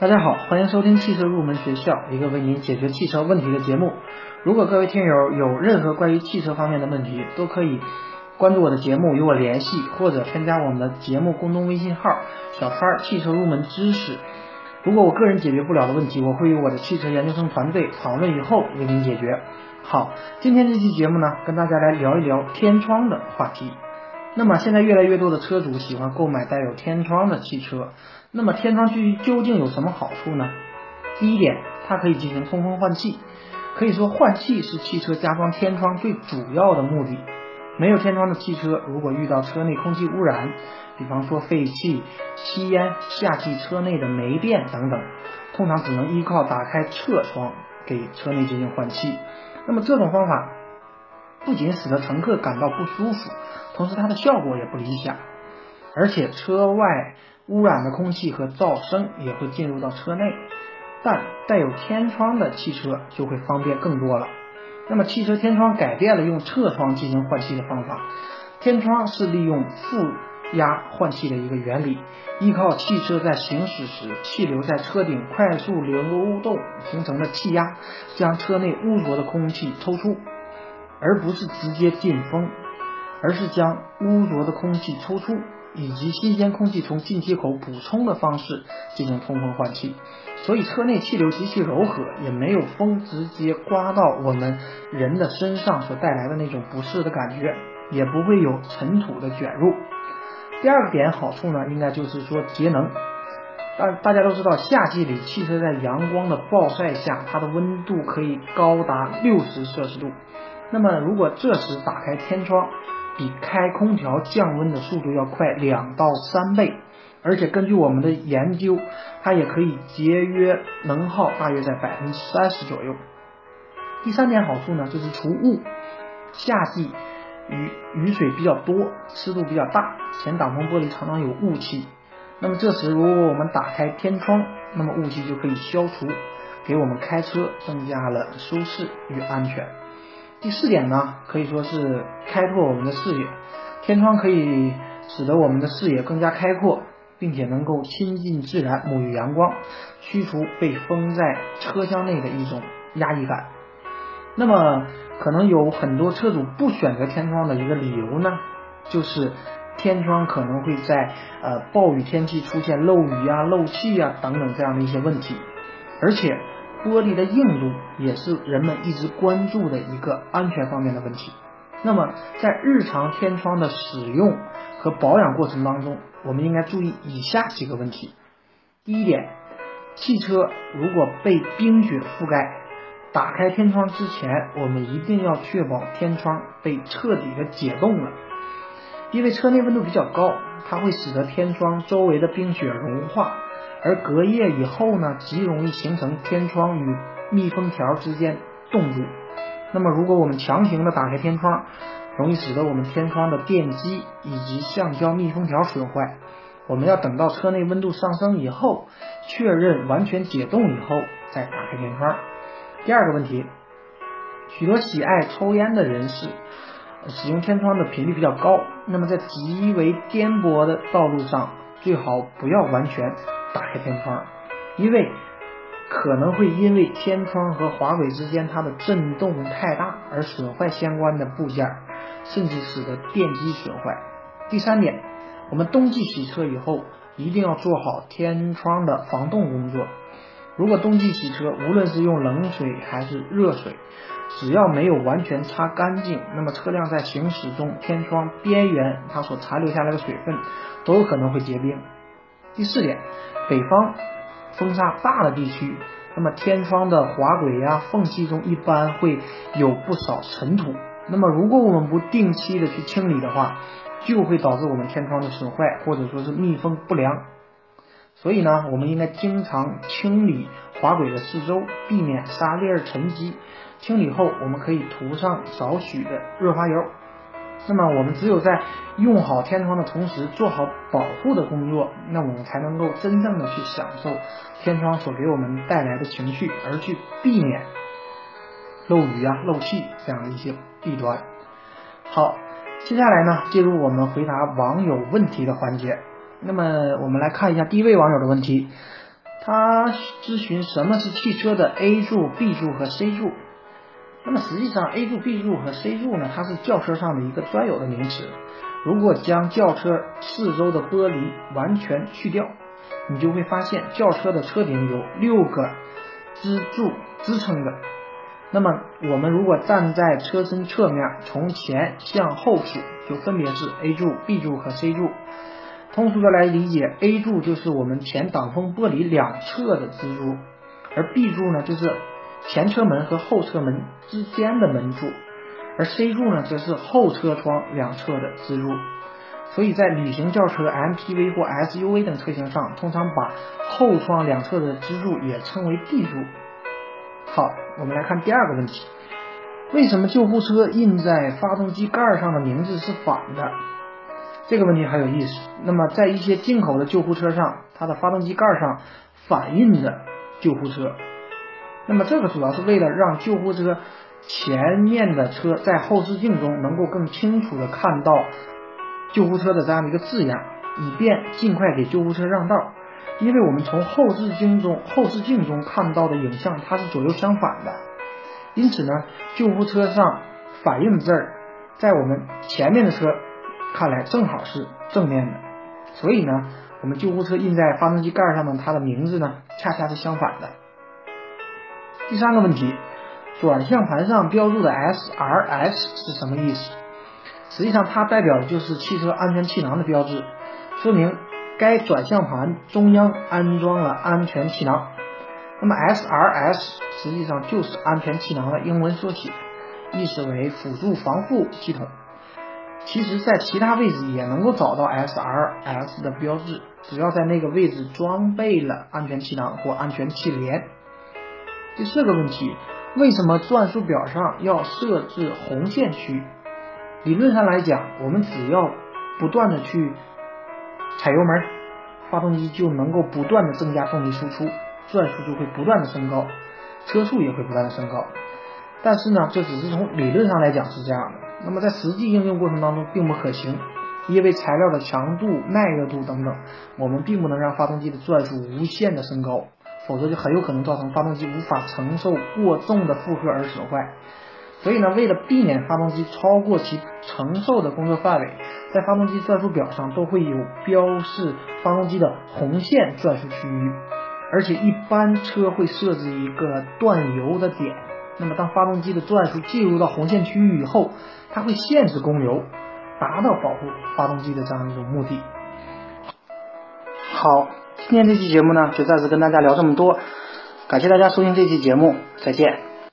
大家好，欢迎收听汽车入门学校，一个为您解决汽车问题的节目。如果各位听友有任何关于汽车方面的问题，都可以关注我的节目与我联系，或者添加我们的节目公众微信号“小川汽车入门知识”。如果我个人解决不了的问题，我会与我的汽车研究生团队讨论以后为您解决。好，今天这期节目呢，跟大家来聊一聊天窗的话题。那么现在越来越多的车主喜欢购买带有天窗的汽车。那么天窗具究竟有什么好处呢？第一点，它可以进行通风换气。可以说，换气是汽车加装天窗最主要的目的。没有天窗的汽车，如果遇到车内空气污染，比方说废气、吸烟、夏季车内的霉变等等，通常只能依靠打开侧窗给车内进行换气。那么这种方法不仅使得乘客感到不舒服，同时它的效果也不理想，而且车外。污染的空气和噪声也会进入到车内，但带有天窗的汽车就会方便更多了。那么汽车天窗改变了用侧窗进行换气的方法，天窗是利用负压换气的一个原理，依靠汽车在行驶时气流在车顶快速流动形成的气压，将车内污浊的空气抽出，而不是直接进风，而是将污浊的空气抽出。以及新鲜空气从进气口补充的方式进行通风换气，所以车内气流极其柔和，也没有风直接刮到我们人的身上所带来的那种不适的感觉，也不会有尘土的卷入。第二个点好处呢，应该就是说节能。大大家都知道，夏季里汽车在阳光的暴晒下，它的温度可以高达六十摄氏度。那么如果这时打开天窗，比开空调降温的速度要快两到三倍，而且根据我们的研究，它也可以节约能耗，大约在百分之三十左右。第三点好处呢，就是除雾。夏季雨雨水比较多，湿度比较大，前挡风玻璃常常有雾气。那么这时如果我们打开天窗，那么雾气就可以消除，给我们开车增加了舒适与安全。第四点呢，可以说是开拓我们的视野。天窗可以使得我们的视野更加开阔，并且能够亲近自然，沐浴阳光，驱除被封在车厢内的一种压抑感。那么，可能有很多车主不选择天窗的一个理由呢，就是天窗可能会在呃暴雨天气出现漏雨啊、漏气啊等等这样的一些问题，而且。玻璃的硬度也是人们一直关注的一个安全方面的问题。那么，在日常天窗的使用和保养过程当中，我们应该注意以下几个问题。第一点，汽车如果被冰雪覆盖，打开天窗之前，我们一定要确保天窗被彻底的解冻了，因为车内温度比较高，它会使得天窗周围的冰雪融化。而隔夜以后呢，极容易形成天窗与密封条之间冻住。那么，如果我们强行的打开天窗，容易使得我们天窗的电机以及橡胶密封条损坏。我们要等到车内温度上升以后，确认完全解冻以后再打开天窗。第二个问题，许多喜爱抽烟的人士使用天窗的频率比较高，那么在极为颠簸的道路上，最好不要完全。打开天窗，因为可能会因为天窗和滑轨之间它的震动太大而损坏相关的部件，甚至使得电机损坏。第三点，我们冬季洗车以后一定要做好天窗的防冻工作。如果冬季洗车，无论是用冷水还是热水，只要没有完全擦干净，那么车辆在行驶中天窗边缘它所残留下来的水分都有可能会结冰。第四点。北方风沙大的地区，那么天窗的滑轨呀、缝隙中一般会有不少尘土。那么如果我们不定期的去清理的话，就会导致我们天窗的损坏，或者说是密封不良。所以呢，我们应该经常清理滑轨的四周，避免沙粒沉积。清理后，我们可以涂上少许的润滑油。那么我们只有在用好天窗的同时，做好保护的工作，那我们才能够真正的去享受天窗所给我们带来的情绪，而去避免漏雨啊、漏气这样的一些弊端。好，接下来呢，进入我们回答网友问题的环节。那么我们来看一下第一位网友的问题，他咨询什么是汽车的 A 柱、B 柱和 C 柱。那么实际上 A 柱、B 柱和 C 柱呢，它是轿车上的一个专有的名词。如果将轿车四周的玻璃完全去掉，你就会发现轿车的车顶有六个支柱支撑着。那么我们如果站在车身侧面，从前向后数，就分别是 A 柱、B 柱和 C 柱。通俗的来理解，A 柱就是我们前挡风玻璃两侧的支柱，而 B 柱呢就是前车门和后车门之间的门柱，而 C 柱呢则是后车窗两侧的支柱。所以在旅行轿车、MPV 或 SUV 等车型上，通常把后窗两侧的支柱也称为 D 柱。好，我们来看第二个问题：为什么救护车印在发动机盖上的名字是反的？这个问题很有意思。那么在一些进口的救护车上，它的发动机盖上反印着救护车。那么这个主要是为了让救护车前面的车在后视镜中能够更清楚的看到救护车的这样的一个字样，以便尽快给救护车让道。因为我们从后视镜中后视镜中看到的影像，它是左右相反的，因此呢，救护车上反映的字儿，在我们前面的车看来正好是正面的，所以呢，我们救护车印在发动机盖上呢，它的名字呢，恰恰是相反的。第三个问题，转向盘上标注的 SRS 是什么意思？实际上，它代表的就是汽车安全气囊的标志，说明。该转向盘中央安装了安全气囊，那么 SRS 实际上就是安全气囊的英文缩写，意思为辅助防护系统。其实，在其他位置也能够找到 SRS 的标志，只要在那个位置装备了安全气囊或安全气帘。第四个问题，为什么转速表上要设置红线区？理论上来讲，我们只要不断的去。踩油门，发动机就能够不断的增加动力输出，转速就会不断的升高，车速也会不断的升高。但是呢，这只是从理论上来讲是这样的，那么在实际应用过程当中并不可行，因为材料的强度、耐热度等等，我们并不能让发动机的转速无限的升高，否则就很有可能造成发动机无法承受过重的负荷而损坏。所以呢，为了避免发动机超过其承受的工作范围，在发动机转速表上都会有标示发动机的红线转速区域，而且一般车会设置一个断油的点。那么当发动机的转速进入到红线区域以后，它会限制供油，达到保护发动机的这样一种目的。好，今天这期节目呢，就暂时跟大家聊这么多，感谢大家收听这期节目，再见。